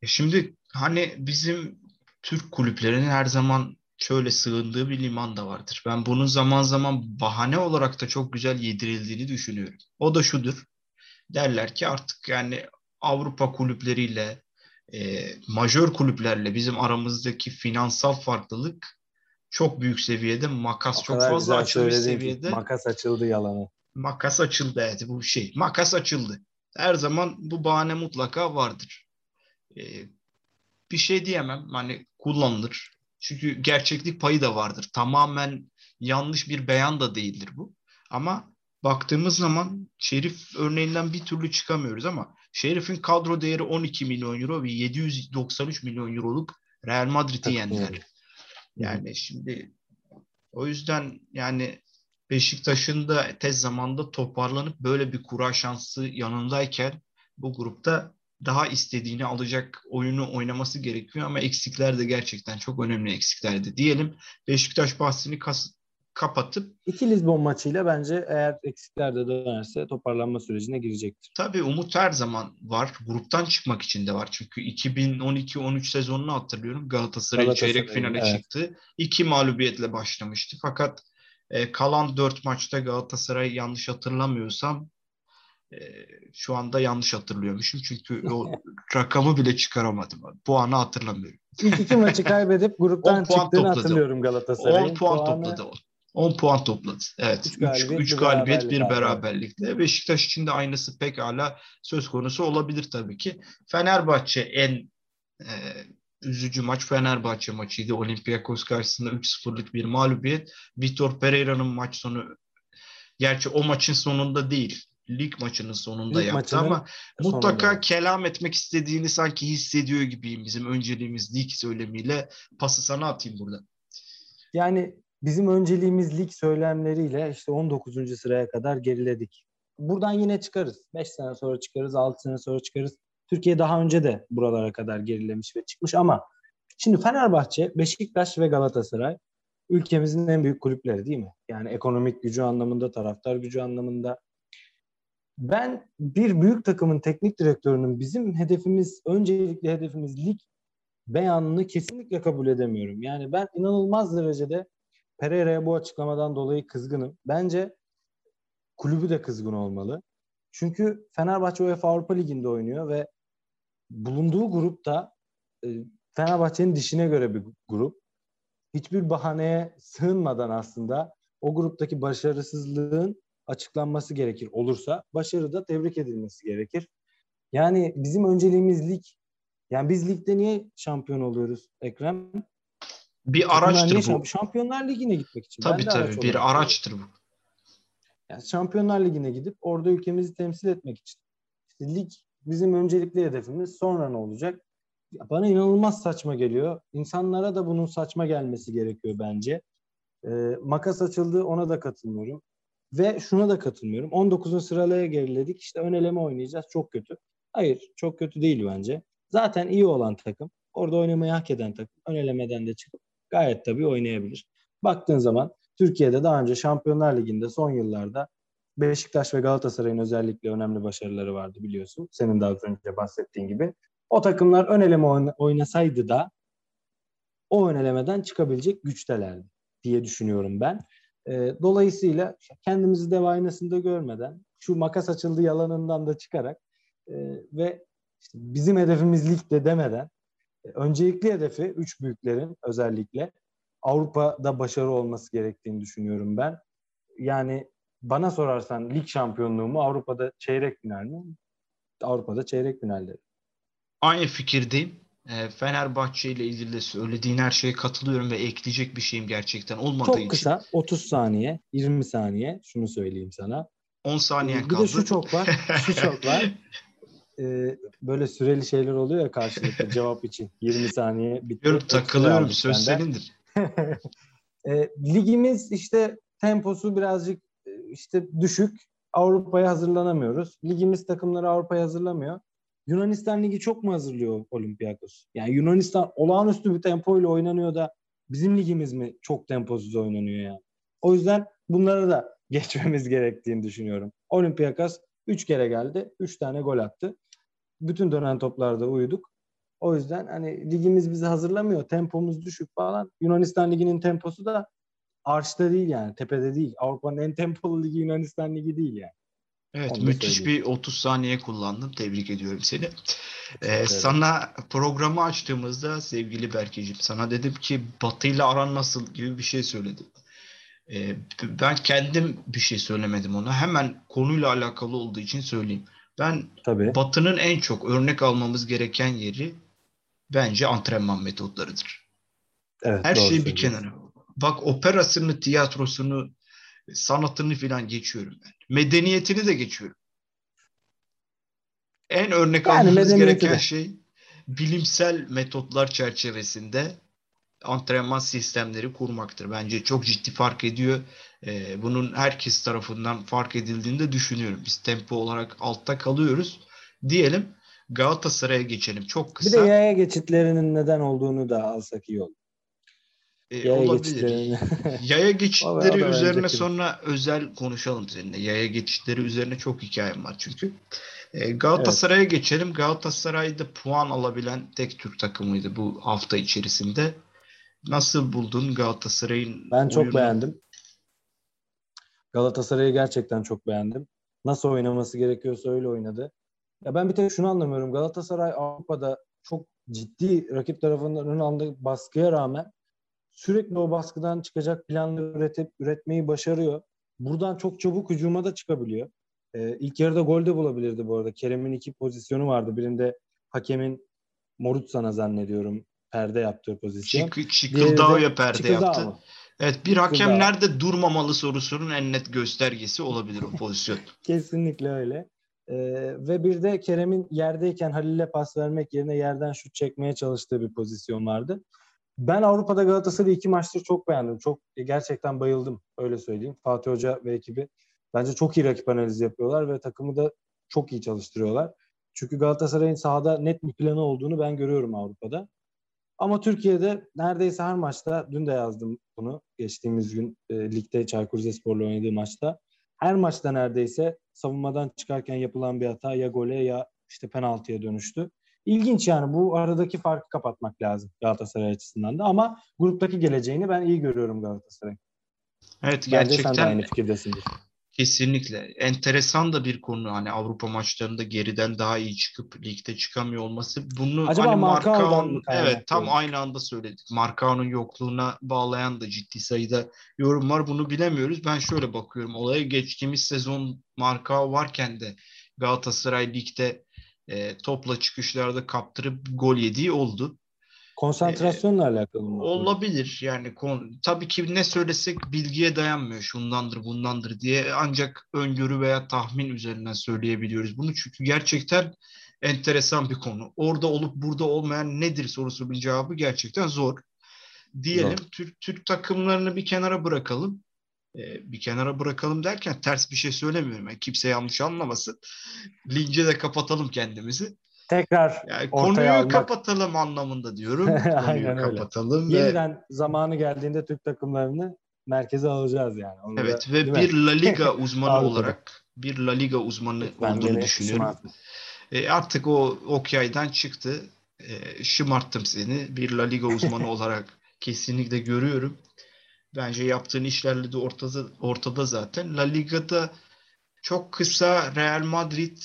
E şimdi hani bizim Türk kulüplerinin her zaman şöyle sığındığı bir liman da vardır. Ben bunun zaman zaman bahane olarak da çok güzel yedirildiğini düşünüyorum. O da şudur. Derler ki artık yani Avrupa kulüpleriyle e, majör kulüplerle bizim aramızdaki finansal farklılık çok büyük seviyede makas o çok fazla açılmış seviyede. Makas açıldı yalanı. Makas açıldı evet bu şey. Makas açıldı. Her zaman bu bahane mutlaka vardır. Ee, bir şey diyemem. Hani kullanılır. Çünkü gerçeklik payı da vardır. Tamamen yanlış bir beyan da değildir bu. Ama baktığımız zaman Şerif örneğinden bir türlü çıkamıyoruz ama Şerif'in kadro değeri 12 milyon euro ve 793 milyon euroluk Real Madrid'i yendiler. Yani şimdi o yüzden yani Beşiktaş'ın da tez zamanda toparlanıp böyle bir kura şansı yanındayken bu grupta daha istediğini alacak oyunu oynaması gerekiyor ama eksikler de gerçekten çok önemli eksiklerdi. Diyelim Beşiktaş bahsini kas, kapatıp iki Lisbon maçıyla bence eğer eksikler de dönerse toparlanma sürecine girecektir. Tabii umut her zaman var. Gruptan çıkmak için de var. Çünkü 2012-13 sezonunu hatırlıyorum. Galatasaray, Galatasaray çeyrek finale evet. çıktı. İki mağlubiyetle başlamıştı. Fakat e, kalan dört maçta Galatasaray yanlış hatırlamıyorsam e, şu anda yanlış hatırlıyormuşum. Çünkü o rakamı bile çıkaramadım. Puanı hatırlamıyorum. İlk iki maçı kaybedip gruptan çıktığını hatırlıyorum Galatasaray'ın. 10 puan Puanı... topladı o. 10 puan topladı. Evet. 3 galibiyet, 3 galibiyet bir beraberlikle. Beşiktaş için de aynısı pekala söz konusu olabilir tabii ki. Fenerbahçe en e, üzücü maç Fenerbahçe maçıydı. Olympiakos karşısında 3-0'lık bir mağlubiyet. Vitor Pereira'nın maç sonu gerçi o maçın sonunda değil. Lig maçının sonunda lig yaptı ama mutlaka sonunda. kelam etmek istediğini sanki hissediyor gibiyim bizim önceliğimiz lig söylemiyle. Pası sana atayım burada. Yani bizim önceliğimiz lig söylemleriyle işte 19. sıraya kadar geriledik. Buradan yine çıkarız. 5 sene sonra çıkarız, 6 sene sonra çıkarız. Türkiye daha önce de buralara kadar gerilemiş ve çıkmış ama şimdi Fenerbahçe, Beşiktaş ve Galatasaray ülkemizin en büyük kulüpleri değil mi? Yani ekonomik gücü anlamında, taraftar gücü anlamında. Ben bir büyük takımın teknik direktörünün bizim hedefimiz, öncelikli hedefimiz lig beyanını kesinlikle kabul edemiyorum. Yani ben inanılmaz derecede Pereira'ya bu açıklamadan dolayı kızgınım. Bence kulübü de kızgın olmalı. Çünkü Fenerbahçe UEFA Avrupa Ligi'nde oynuyor ve bulunduğu grupta e, Fenerbahçe'nin dişine göre bir grup. Hiçbir bahaneye sığınmadan aslında o gruptaki başarısızlığın açıklanması gerekir. Olursa başarı da tebrik edilmesi gerekir. Yani bizim önceliğimiz lig. Yani biz ligde niye şampiyon oluyoruz Ekrem? Bir araçtır bu. Şampiyon, Şampiyonlar Ligi'ne gitmek için. Tabii tabii araç bir araçtır bu. Yani Şampiyonlar Ligi'ne gidip orada ülkemizi temsil etmek için. İşte lig bizim öncelikli hedefimiz. Sonra ne olacak? Bana inanılmaz saçma geliyor. İnsanlara da bunun saçma gelmesi gerekiyor bence. E, makas açıldı ona da katılmıyorum. Ve şuna da katılmıyorum. 19. sıralaya geriledik. İşte ön eleme oynayacağız. Çok kötü. Hayır çok kötü değil bence. Zaten iyi olan takım. Orada oynamayı hak eden takım. Ön elemeden de çıkıp gayet tabii oynayabilir. Baktığın zaman Türkiye'de daha önce Şampiyonlar Ligi'nde son yıllarda Beşiktaş ve Galatasaray'ın özellikle önemli başarıları vardı biliyorsun. Senin daha önce bahsettiğin gibi. O takımlar ön eleme oynasaydı da o ön elemeden çıkabilecek güçtelerdi diye düşünüyorum ben. E, dolayısıyla kendimizi dev aynasında görmeden şu makas açıldı yalanından da çıkarak e, ve işte bizim hedefimiz ligde demeden e, öncelikli hedefi üç büyüklerin özellikle Avrupa'da başarı olması gerektiğini düşünüyorum ben. Yani bana sorarsan lig şampiyonluğu mu Avrupa'da çeyrek final mi? Avrupa'da çeyrek finalleri. Aynı fikirdeyim. E, Fenerbahçe ile ilgili de söylediğin her şeye katılıyorum ve ekleyecek bir şeyim gerçekten olmadığı çok için. Çok kısa 30 saniye 20 saniye şunu söyleyeyim sana. 10 saniye ee, kaldı. Bir de şu çok var. Şu çok var. Ee, böyle süreli şeyler oluyor ya karşılıklı cevap için. 20 saniye bitti. Diyorum takılıyorum söz senindir. e, ligimiz işte temposu birazcık e, işte düşük. Avrupa'ya hazırlanamıyoruz. Ligimiz takımları Avrupa'ya hazırlamıyor. Yunanistan Ligi çok mu hazırlıyor Olympiakos? Yani Yunanistan olağanüstü bir tempo ile oynanıyor da bizim ligimiz mi çok temposuz oynanıyor yani? O yüzden bunlara da geçmemiz gerektiğini düşünüyorum. Olympiakos 3 kere geldi. 3 tane gol attı. Bütün dönen toplarda uyuduk. O yüzden hani ligimiz bizi hazırlamıyor. Tempomuz düşük falan. Yunanistan Ligi'nin temposu da arşta değil yani. Tepede değil. Avrupa'nın en tempolu ligi Yunanistan Ligi değil yani. Evet Onu müthiş bir 30 saniye kullandın. Tebrik ediyorum seni. Ee, sana programı açtığımızda sevgili Berkeciğim sana dedim ki Batı ile aran nasıl gibi bir şey söyledim. Ee, ben kendim bir şey söylemedim ona. Hemen konuyla alakalı olduğu için söyleyeyim. Ben Tabii. Batı'nın en çok örnek almamız gereken yeri bence antrenman metodlarıdır. Evet, Her şey bir kenara. Bak operasını, tiyatrosunu, sanatını falan geçiyorum ben. Medeniyetini de geçiyorum. En örnek yani almamız gereken de. şey bilimsel metotlar çerçevesinde antrenman sistemleri kurmaktır. Bence çok ciddi fark ediyor. Ee, bunun herkes tarafından fark edildiğini de düşünüyorum. Biz tempo olarak altta kalıyoruz. Diyelim Galatasaray'a geçelim. Çok kısa. Bir de yaya geçitlerinin neden olduğunu da alsak iyi olur. E, yaya olabilir. Yaya geçitleri üzerine sonra özel konuşalım seninle. Yaya geçitleri üzerine çok hikayem var çünkü. E, Galatasaray'a evet. geçelim. Galatasaray'da puan alabilen tek Türk takımıydı bu hafta içerisinde. Nasıl buldun Galatasaray'ın Ben çok oyunu? beğendim. Galatasaray'ı gerçekten çok beğendim. Nasıl oynaması gerekiyorsa öyle oynadı. Ya ben bir tek şunu anlamıyorum. Galatasaray Avrupa'da çok ciddi rakip tarafından aldığı baskıya rağmen sürekli o baskıdan çıkacak planları üretip üretmeyi başarıyor. Buradan çok çabuk hücuma da çıkabiliyor. Ee, ilk yarıda gol de bulabilirdi bu arada. Kerem'in iki pozisyonu vardı. Birinde hakemin Morut sana zannediyorum perde yaptığı pozisyon. Çık, Çıkıldağ'a perde yaptı. Mı? Evet bir hakem nerede durmamalı sorusunun en net göstergesi olabilir o pozisyon. Kesinlikle öyle. Ee, ve bir de Kerem'in yerdeyken Halil'e pas vermek yerine yerden şut çekmeye çalıştığı bir pozisyon vardı. Ben Avrupa'da Galatasaray'ı iki maçtır çok beğendim. Çok gerçekten bayıldım öyle söyleyeyim. Fatih Hoca ve ekibi bence çok iyi rakip analizi yapıyorlar ve takımı da çok iyi çalıştırıyorlar. Çünkü Galatasaray'ın sahada net bir planı olduğunu ben görüyorum Avrupa'da. Ama Türkiye'de neredeyse her maçta, dün de yazdım bunu, geçtiğimiz gün e, ligde Çaykur Rizespor'la oynadığı maçta. Her maçta neredeyse savunmadan çıkarken yapılan bir hata ya gole ya işte penaltıya dönüştü. İlginç yani bu aradaki farkı kapatmak lazım Galatasaray açısından da ama gruptaki geleceğini ben iyi görüyorum Galatasaray. Evet gerçekten. Bence sen de aynı fikirdesindir. Kesinlikle. Enteresan da bir konu hani Avrupa maçlarında geriden daha iyi çıkıp ligde çıkamıyor olması. Bunu Acaba hani Markao'dan Evet tam aynı anda söyledik. Markao'nun yokluğuna bağlayan da ciddi sayıda yorum var. Bunu bilemiyoruz. Ben şöyle bakıyorum. Olaya geçtiğimiz sezon Markao varken de Galatasaray ligde e, topla çıkışlarda kaptırıp gol yediği oldu. Konsantrasyonla ee, alakalı mı? Olabilir. Yani kon, tabii ki ne söylesek bilgiye dayanmıyor. Şundandır, bundandır diye ancak öngörü veya tahmin üzerinden söyleyebiliyoruz bunu. Çünkü gerçekten enteresan bir konu. Orada olup burada olmayan nedir sorusunun cevabı gerçekten zor. Diyelim zor. Türk, Türk takımlarını bir kenara bırakalım. Bir kenara bırakalım derken ters bir şey söylemiyorum. Yani kimse yanlış anlamasın. Lince de kapatalım kendimizi tekrar yani konuyu almak. kapatalım anlamında diyorum. konuyu kapatalım. Öyle. Ve... Yeniden zamanı geldiğinde Türk takımlarını merkeze alacağız yani. Onu evet da, ve bir La Liga uzmanı olarak bir La Liga uzmanı ben olduğunu düşünüyorum. E, artık o okyaydan çıktı. E, şımarttım seni. Bir La Liga uzmanı olarak kesinlikle görüyorum. Bence yaptığın işlerle de ortada, ortada zaten. La Liga'da çok kısa Real Madrid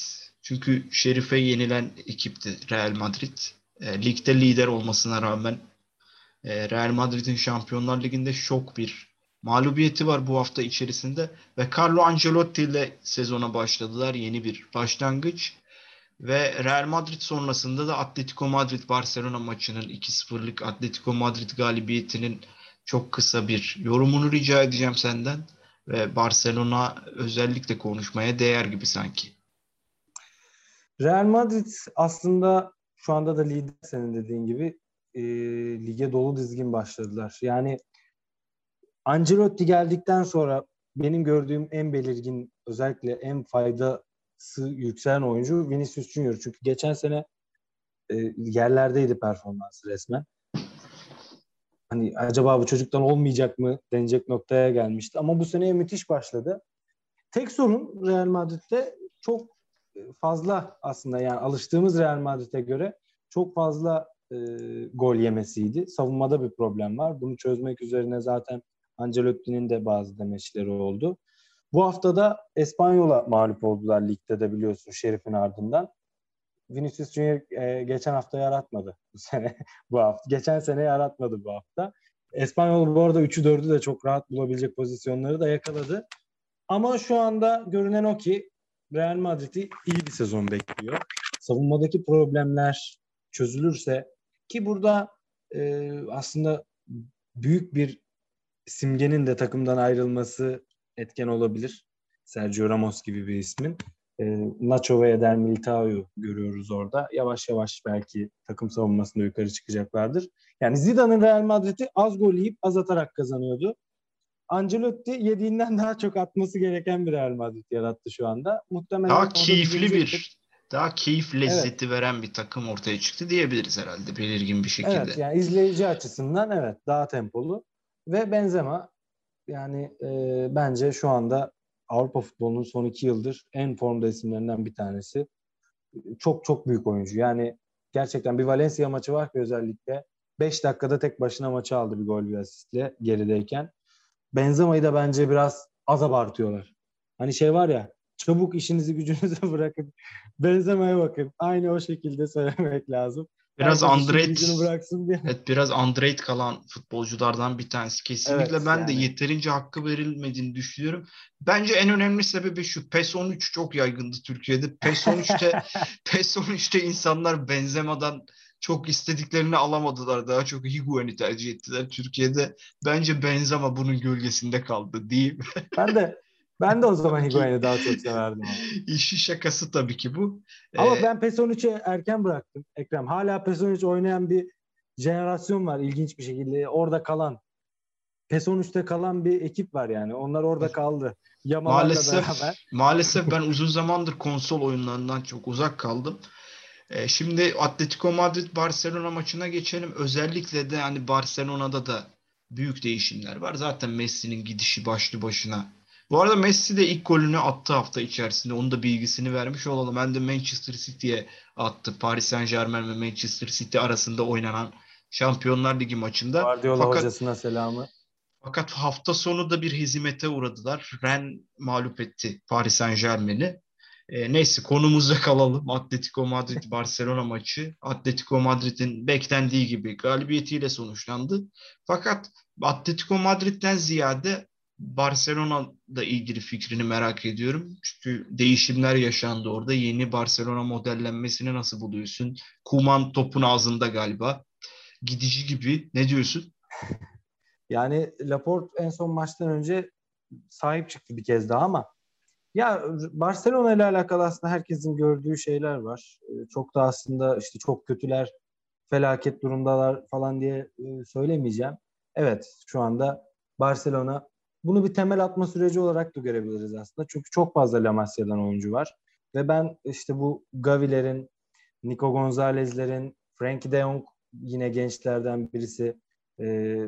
çünkü Şerif'e yenilen ekipti Real Madrid. E, ligde lider olmasına rağmen e, Real Madrid'in Şampiyonlar Ligi'nde şok bir mağlubiyeti var bu hafta içerisinde ve Carlo Ancelotti ile sezona başladılar. Yeni bir başlangıç. Ve Real Madrid sonrasında da Atletico Madrid Barcelona maçının 2-0'lık Atletico Madrid galibiyetinin çok kısa bir yorumunu rica edeceğim senden ve Barcelona özellikle konuşmaya değer gibi sanki. Real Madrid aslında şu anda da lider senin dediğin gibi e, lige dolu dizgin başladılar. Yani Ancelotti geldikten sonra benim gördüğüm en belirgin özellikle en faydası yükselen oyuncu Vinicius Junior. Çünkü geçen sene e, yerlerdeydi performansı resmen. Hani acaba bu çocuktan olmayacak mı denecek noktaya gelmişti. Ama bu seneye müthiş başladı. Tek sorun Real Madrid'de çok fazla aslında yani alıştığımız Real Madrid'e göre çok fazla e, gol yemesiydi. Savunmada bir problem var. Bunu çözmek üzerine zaten Ancelotti'nin de bazı demeçleri oldu. Bu hafta da Espanyol'a mağlup oldular ligde de biliyorsun Şerif'in ardından. Vinicius Junior e, geçen hafta yaratmadı bu sene bu hafta. Geçen sene yaratmadı bu hafta. Espanyol bu arada 3'ü 4'ü de çok rahat bulabilecek pozisyonları da yakaladı. Ama şu anda görünen o ki Real Madrid'i iyi bir sezon bekliyor. Savunmadaki problemler çözülürse ki burada e, aslında büyük bir simgenin de takımdan ayrılması etken olabilir. Sergio Ramos gibi bir ismin. E, Nacho ve Eder Militao'yu görüyoruz orada. Yavaş yavaş belki takım savunmasında yukarı çıkacaklardır. Yani Zidane'ın Real Madrid'i az gol yiyip az atarak kazanıyordu. Ancelotti yediğinden daha çok atması gereken bir Real Madrid yarattı şu anda. Muhtemelen daha keyifli bir daha keyif lezzeti evet. veren bir takım ortaya çıktı diyebiliriz herhalde belirgin bir şekilde. Evet yani izleyici açısından evet daha tempolu ve Benzema yani e, bence şu anda Avrupa futbolunun son iki yıldır en formda isimlerinden bir tanesi. Çok çok büyük oyuncu. Yani gerçekten bir Valencia maçı var ki özellikle 5 dakikada tek başına maçı aldı bir gol bir asistle gerideyken. Benzema'yı da bence biraz az abartıyorlar. Hani şey var ya çabuk işinizi gücünüzü bırakın. Benzema'ya bakın. Aynı o şekilde söylemek lazım. Biraz underrated bıraksın diye. Evet biraz underrated kalan futbolculardan bir tanesi. Kesinlikle evet, ben yani. de yeterince hakkı verilmediğini düşünüyorum. Bence en önemli sebebi şu. PES 13 çok yaygındı Türkiye'de. PES 13'te PES 13'te insanlar Benzema'dan çok istediklerini alamadılar. Daha çok Higuain'i tercih ettiler. Türkiye'de bence Benzema bunun gölgesinde kaldı diyeyim. Ben de ben de o zaman Higuain'i daha çok severdim. İşi şakası tabii ki bu. Ama ee, ben PES 13'ü erken bıraktım Ekrem. Hala PES 13 oynayan bir jenerasyon var ilginç bir şekilde. Orada kalan PES 13'te kalan bir ekip var yani. Onlar orada kaldı. Yamalarla maalesef, beraber. Maalesef ben uzun zamandır konsol oyunlarından çok uzak kaldım. Ee, şimdi Atletico Madrid Barcelona maçına geçelim. Özellikle de hani Barcelona'da da büyük değişimler var. Zaten Messi'nin gidişi başlı başına. Bu arada Messi de ilk golünü attı hafta içerisinde. Onun da bilgisini vermiş olalım. Ben de Manchester City'ye attı. Paris Saint Germain ve Manchester City arasında oynanan Şampiyonlar Ligi maçında. Guardiola Fakat, hocasına selamı. Fakat hafta sonu da bir hizmete uğradılar. Ren mağlup etti Paris Saint Germain'i. E, neyse konumuzda kalalım. Atletico Madrid Barcelona maçı. Atletico Madrid'in beklendiği gibi galibiyetiyle sonuçlandı. Fakat Atletico Madrid'den ziyade Barcelona'da ilgili fikrini merak ediyorum. Çünkü değişimler yaşandı orada. Yeni Barcelona modellenmesini nasıl buluyorsun? Kuman topun ağzında galiba. Gidici gibi. Ne diyorsun? Yani Laporte en son maçtan önce sahip çıktı bir kez daha ama ya Barcelona ile alakalı aslında herkesin gördüğü şeyler var. Ee, çok da aslında işte çok kötüler, felaket durumdalar falan diye e, söylemeyeceğim. Evet şu anda Barcelona bunu bir temel atma süreci olarak da görebiliriz aslında. Çünkü çok fazla La Masia'dan oyuncu var. Ve ben işte bu Gavi'lerin, Nico Gonzalez'lerin, Frankie de Jong yine gençlerden birisi. E,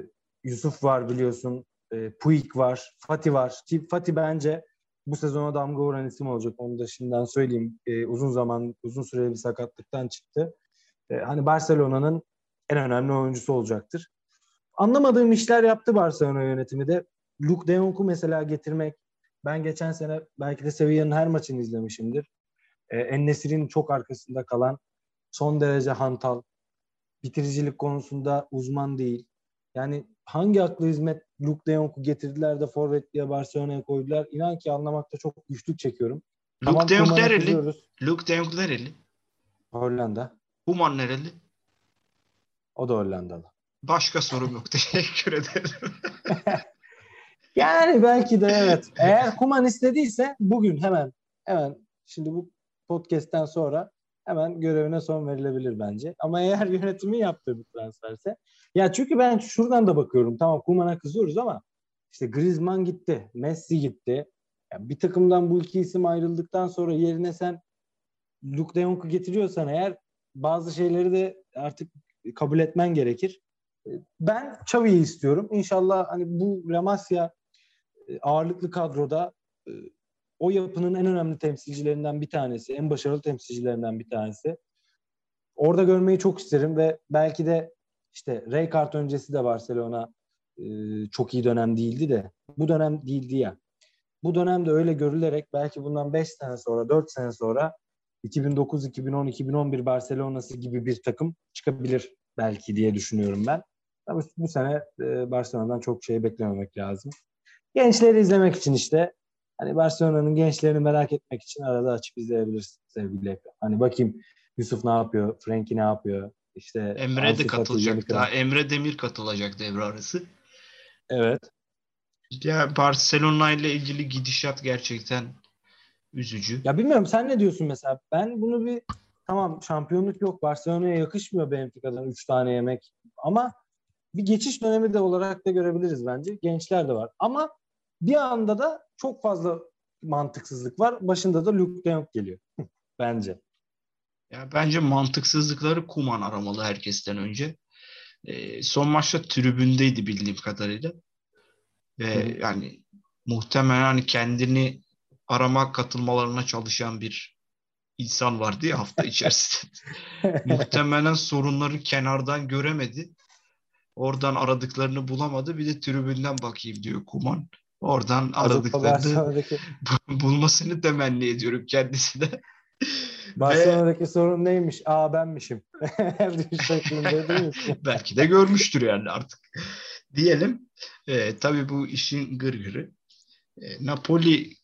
Yusuf var biliyorsun. E, Puig var. Fatih var. Ki Fatih bence bu sezona damga vuran isim olacak. Onu da şimdiden söyleyeyim. E, uzun zaman, uzun süreli bir sakatlıktan çıktı. E, hani Barcelona'nın en önemli oyuncusu olacaktır. Anlamadığım işler yaptı Barcelona yönetimi de. Luke de Jong'u mesela getirmek. Ben geçen sene belki de Sevilla'nın her maçını izlemişimdir. E, En-Nesyri'nin çok arkasında kalan son derece hantal, bitiricilik konusunda uzman değil. Yani hangi aklı hizmet Luke de Jong'u getirdiler de forvet diye Barcelona'ya koydular. İnan ki anlamakta çok güçlük çekiyorum. Luke tamam, de Jong nereli? Luke de Jong nereli? Hollanda. Human nereli? O da Hollandalı. Başka sorum yok. Teşekkür ederim. yani belki de evet. Eğer Kuman istediyse bugün hemen hemen şimdi bu podcast'ten sonra hemen görevine son verilebilir bence. Ama eğer yönetimi yaptığı bir transferse ya çünkü ben şuradan da bakıyorum. Tamam Kuman'a kızıyoruz ama işte Griezmann gitti, Messi gitti. Ya bir takımdan bu iki isim ayrıldıktan sonra yerine sen Luke de Jong'u getiriyorsan eğer bazı şeyleri de artık kabul etmen gerekir. Ben Xavi'yi istiyorum. İnşallah hani bu Lamasya e, ağırlıklı kadroda e, o yapının en önemli temsilcilerinden bir tanesi, en başarılı temsilcilerinden bir tanesi. Orada görmeyi çok isterim ve belki de işte Rijkaard öncesi de Barcelona e, çok iyi dönem değildi de bu dönem değildi ya. Bu dönemde öyle görülerek belki bundan 5 sene sonra, 4 sene sonra 2009, 2010, 2011 Barcelona'sı gibi bir takım çıkabilir belki diye düşünüyorum ben. Ama bu sene e, Barcelona'dan çok şey beklememek lazım. Gençleri izlemek için işte hani Barcelona'nın gençlerini merak etmek için arada açıp izleyebilirsin sevgili ekran. Hani bakayım Yusuf ne yapıyor, Frenkie ne yapıyor, işte Emre de katılacak daha. Emre Demir katılacak devre arası. Evet. Ya Barcelona ile ilgili gidişat gerçekten üzücü. Ya bilmiyorum sen ne diyorsun mesela? Ben bunu bir tamam şampiyonluk yok. Barcelona'ya yakışmıyor Benfica'dan 3 tane yemek. Ama bir geçiş dönemi de olarak da görebiliriz bence. Gençler de var. Ama bir anda da çok fazla mantıksızlık var. Başında da Luke de Jong geliyor. bence. Ya bence mantıksızlıkları Kuman aramalı herkesten önce. E, son maçta tribündeydi bildiğim kadarıyla. Ve Hı. yani muhtemelen hani kendini arama katılmalarına çalışan bir insan vardı ya hafta içerisinde. muhtemelen sorunları kenardan göremedi. Oradan aradıklarını bulamadı. Bir de tribünden bakayım diyor Kuman. Oradan aradıklarını bulmasını temenni ediyorum kendisine. Barcelona'daki Ve... sorun neymiş? Aa benmişim. Belki de görmüştür yani artık. Diyelim. E, tabii bu işin gırgırı. E, Napoli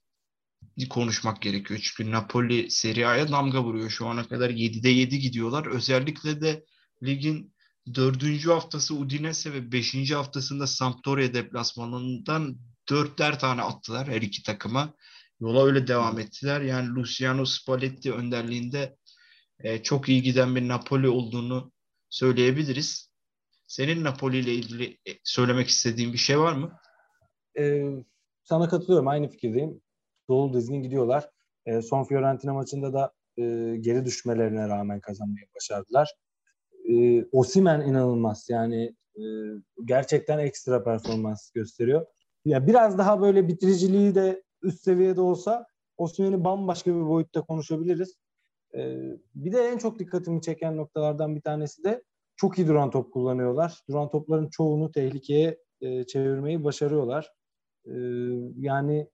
konuşmak gerekiyor. Çünkü Napoli Serie A'ya damga vuruyor. Şu ana kadar 7'de 7 gidiyorlar. Özellikle de ligin dördüncü haftası Udinese ve beşinci haftasında Sampdoria deplasmanından dörtler tane attılar her iki takıma. Yola öyle devam ettiler. Yani Luciano Spalletti önderliğinde e, çok iyi giden bir Napoli olduğunu söyleyebiliriz. Senin Napoli ile ilgili e, söylemek istediğin bir şey var mı? Ee, sana katılıyorum. Aynı fikirdeyim. Dolu dizgin gidiyorlar. E, son Fiorentina maçında da e, geri düşmelerine rağmen kazanmayı başardılar. E, Osimen inanılmaz. Yani e, gerçekten ekstra performans gösteriyor. Ya biraz daha böyle bitiriciliği de üst seviyede olsa Osimen'i bambaşka bir boyutta konuşabiliriz. E, bir de en çok dikkatimi çeken noktalardan bir tanesi de çok iyi duran top kullanıyorlar. Duran topların çoğunu tehlikeye e, çevirmeyi başarıyorlar. E, yani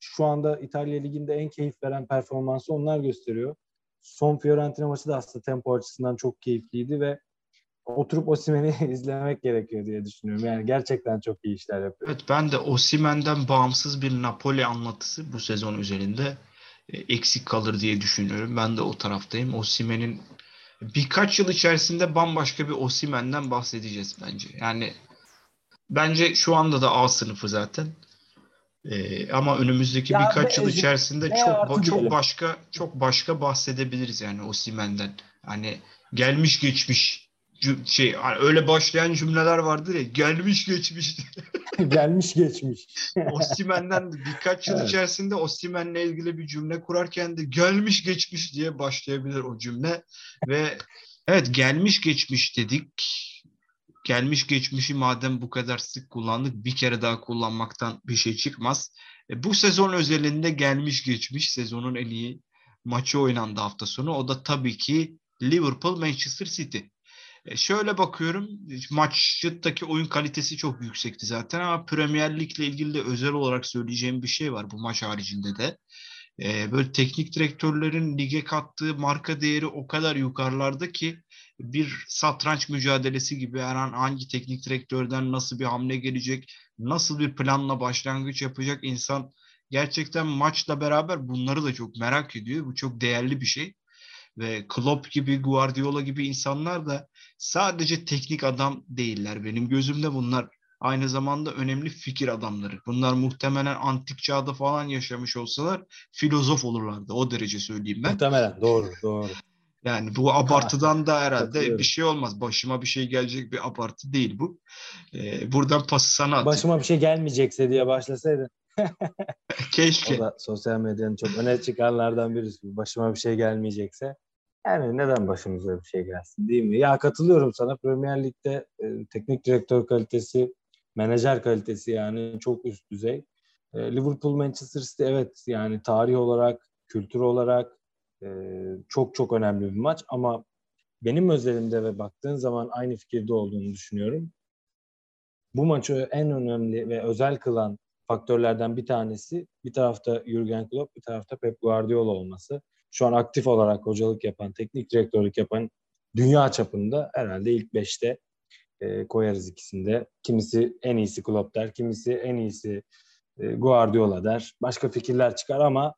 şu anda İtalya Ligi'nde en keyif veren performansı onlar gösteriyor. Son Fiorentina maçı da aslında tempo açısından çok keyifliydi ve oturup Osimen'i izlemek gerekiyor diye düşünüyorum. Yani gerçekten çok iyi işler yapıyor. Evet ben de Osimen'den bağımsız bir Napoli anlatısı bu sezon üzerinde e, eksik kalır diye düşünüyorum. Ben de o taraftayım. Osimen'in birkaç yıl içerisinde bambaşka bir Osimen'den bahsedeceğiz bence. Yani bence şu anda da A sınıfı zaten. Ee, ama önümüzdeki ya birkaç yıl içerisinde çok çok başka çok başka bahsedebiliriz yani Osimen'den. Hani gelmiş geçmiş şey hani öyle başlayan cümleler vardır ya gelmiş geçmiş. gelmiş geçmiş. Osimen'den birkaç yıl evet. içerisinde Osimen'le ilgili bir cümle kurarken de gelmiş geçmiş diye başlayabilir o cümle ve evet gelmiş geçmiş dedik gelmiş geçmişi madem bu kadar sık kullandık bir kere daha kullanmaktan bir şey çıkmaz. E, bu sezon özelinde gelmiş geçmiş sezonun en iyi maçı oynandı hafta sonu. O da tabii ki Liverpool Manchester City. E, şöyle bakıyorum maçtaki oyun kalitesi çok yüksekti zaten ama Premier Lig ile ilgili de özel olarak söyleyeceğim bir şey var bu maç haricinde de. E, böyle teknik direktörlerin lige kattığı marka değeri o kadar yukarılarda ki bir satranç mücadelesi gibi her an hangi teknik direktörden nasıl bir hamle gelecek, nasıl bir planla başlangıç yapacak insan gerçekten maçla beraber bunları da çok merak ediyor. Bu çok değerli bir şey. Ve Klopp gibi, Guardiola gibi insanlar da sadece teknik adam değiller. Benim gözümde bunlar aynı zamanda önemli fikir adamları. Bunlar muhtemelen antik çağda falan yaşamış olsalar filozof olurlardı. O derece söyleyeyim ben. Muhtemelen doğru, doğru. Yani bu abartıdan da herhalde bir şey olmaz. Başıma bir şey gelecek bir abartı değil bu. Ee, buradan pası sana atayım. Başıma bir şey gelmeyecekse diye başlasaydın. Keşke. O da sosyal medyanın çok öne çıkanlardan birisi. Başıma bir şey gelmeyecekse. Yani neden başımıza bir şey gelsin değil mi? Ya katılıyorum sana. Premier Lig'de e, teknik direktör kalitesi, menajer kalitesi yani çok üst düzey. E, Liverpool Manchester City evet yani tarih olarak, kültür olarak, ee, çok çok önemli bir maç ama benim özelimde ve baktığın zaman aynı fikirde olduğunu düşünüyorum. Bu maçı en önemli ve özel kılan faktörlerden bir tanesi bir tarafta Jurgen Klopp, bir tarafta Pep Guardiola olması. Şu an aktif olarak hocalık yapan, teknik direktörlük yapan dünya çapında herhalde ilk beşte e, koyarız ikisinde. Kimisi en iyisi Klopp der, kimisi en iyisi e, Guardiola der. Başka fikirler çıkar ama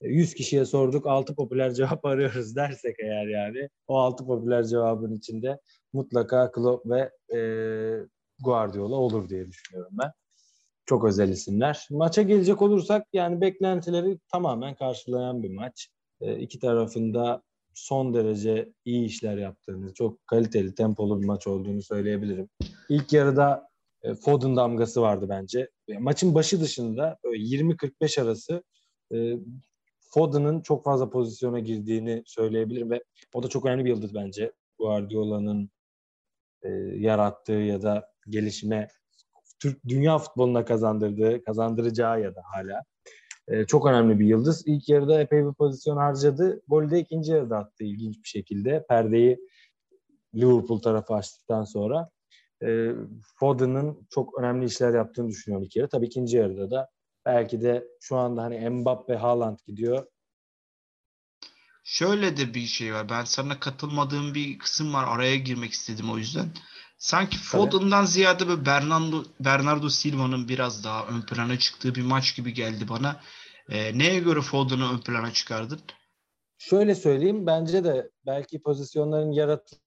100 kişiye sorduk 6 popüler cevap arıyoruz dersek eğer yani o 6 popüler cevabın içinde mutlaka Klopp ve e, Guardiola olur diye düşünüyorum ben. Çok özel isimler. Maça gelecek olursak yani beklentileri tamamen karşılayan bir maç. E, iki tarafında son derece iyi işler yaptığını, çok kaliteli, tempolu bir maç olduğunu söyleyebilirim. İlk yarıda e, Foden damgası vardı bence. Maçın başı dışında 20-45 arası e, Foden'ın çok fazla pozisyona girdiğini söyleyebilirim ve o da çok önemli bir yıldız bence. Guardiola'nın e, yarattığı ya da gelişime Türk dünya futboluna kazandırdığı, kazandıracağı ya da hala e, çok önemli bir yıldız. İlk yarıda epey bir pozisyon harcadı. Golü de ikinci yarıda attı ilginç bir şekilde. Perdeyi Liverpool tarafı açtıktan sonra e, Foden'ın çok önemli işler yaptığını düşünüyorum ilk yarı. Tabii ikinci yarıda da Belki de şu anda hani Mbappe, Haaland gidiyor. Şöyle de bir şey var. Ben sana katılmadığım bir kısım var. Araya girmek istedim o yüzden. Sanki Foden'dan ziyade böyle Bernardo, Bernardo Silva'nın biraz daha ön plana çıktığı bir maç gibi geldi bana. E, neye göre Foden'ı ön plana çıkardın? Şöyle söyleyeyim. Bence de belki pozisyonların yaratılması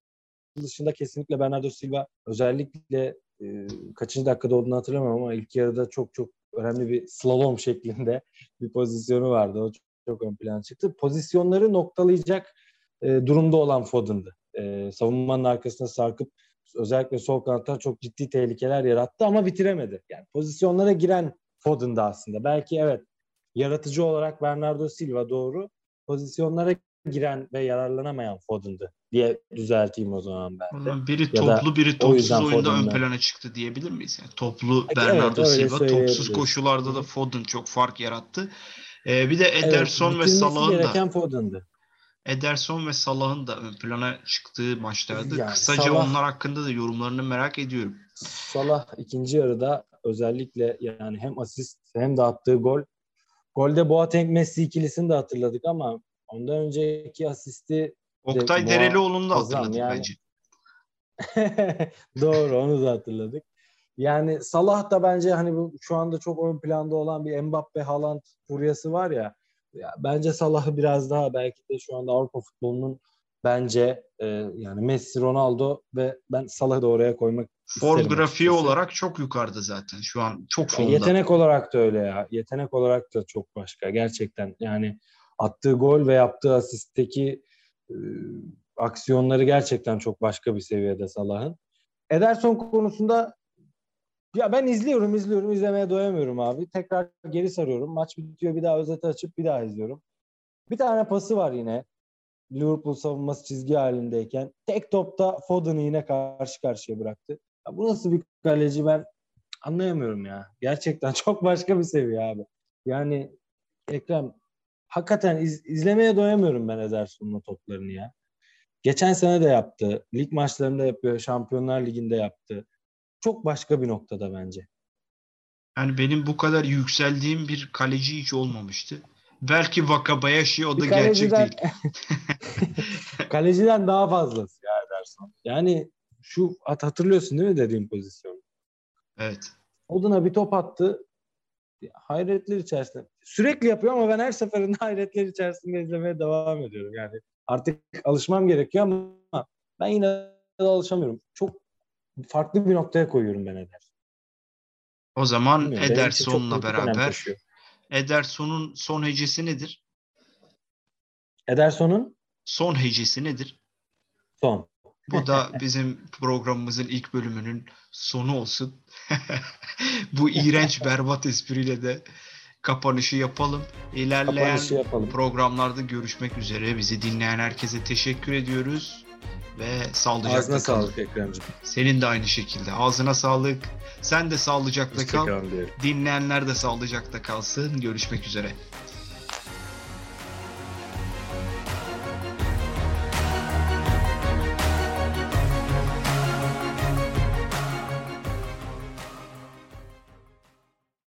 dışında kesinlikle Bernardo Silva özellikle e, kaçıncı dakikada olduğunu hatırlamıyorum ama ilk yarıda çok çok önemli bir slalom şeklinde bir pozisyonu vardı. O çok, çok ön plana çıktı. Pozisyonları noktalayacak e, durumda olan Foden'dı. E, savunmanın arkasına sarkıp özellikle sol kanatta çok ciddi tehlikeler yarattı ama bitiremedi. Yani pozisyonlara giren Foden'da aslında. Belki evet yaratıcı olarak Bernardo Silva doğru. Pozisyonlara giren ve yararlanamayan Foden'dı diye düzelteyim o zaman ben de. Biri ya toplu biri topsuz oyunda Foden'dan. ön plana çıktı diyebilir miyiz? Yani toplu Bernardo evet, Silva, topsuz koşularda da Foden çok fark yarattı. Ee, bir de Ederson evet, ve Salah'ın da Foden'dı. Ederson ve Salah'ın da ön plana çıktığı maçlardı. Yani Kısaca Salah, onlar hakkında da yorumlarını merak ediyorum. Salah ikinci yarıda özellikle yani hem asist hem de attığı gol. Golde Boateng Messi ikilisini de hatırladık ama ondan önceki asisti Oktay Derelioğlu'nu da hatırladık yani. bence. Doğru onu da hatırladık. Yani Salah da bence hani bu şu anda çok ön planda olan bir Mbappe Haaland furyası var ya ya bence Salah'ı biraz daha belki de şu anda Avrupa futbolunun bence e, yani Messi, Ronaldo ve ben Salah'ı da oraya koymak Form grafiği olarak çok yukarıda zaten. Şu an çok formda. Yetenek olarak da öyle ya. Yetenek olarak da çok başka. Gerçekten yani attığı gol ve yaptığı asistteki e, aksiyonları gerçekten çok başka bir seviyede Salah'ın. Ederson konusunda ya ben izliyorum, izliyorum, izlemeye doyamıyorum abi. Tekrar geri sarıyorum. Maç bitiyor, bir daha özeti açıp bir daha izliyorum. Bir tane pası var yine. Liverpool savunması çizgi halindeyken. Tek topta Foden'ı yine karşı karşıya bıraktı. Ya bu nasıl bir kaleci ben anlayamıyorum ya. Gerçekten çok başka bir seviye abi. Yani Ekrem hakikaten iz, izlemeye doyamıyorum ben Ederson'un toplarını ya. Geçen sene de yaptı. Lig maçlarında yapıyor. Şampiyonlar Ligi'nde yaptı çok başka bir noktada bence. Yani benim bu kadar yükseldiğim bir kaleci hiç olmamıştı. Belki Vakabayashi o da gerçek değil. kaleciden daha fazlası ya Ederson. Yani şu at hatırlıyorsun değil mi dediğim pozisyon? Evet. Oduna bir top attı. Hayretler içerisinde. Sürekli yapıyor ama ben her seferinde hayretler içerisinde izlemeye devam ediyorum. Yani artık alışmam gerekiyor ama ben yine de alışamıyorum. Çok farklı bir noktaya koyuyorum ben Ederson. O zaman Bilmiyorum, Ederson'la beraber Ederson'un son hecesi nedir? Ederson'un son hecesi nedir? Son. Bu da bizim programımızın ilk bölümünün sonu olsun. Bu iğrenç berbat espriyle de kapanışı yapalım. İlerleyen kapanışı yapalım. programlarda görüşmek üzere. Bizi dinleyen herkese teşekkür ediyoruz ve sağlıcakla Ağzına kal. sağlık Ekrem'ciğim. Senin de aynı şekilde. Ağzına sağlık. Sen de sağlıcakla kal. Dinleyenler de sağlıcakla kalsın. Görüşmek üzere.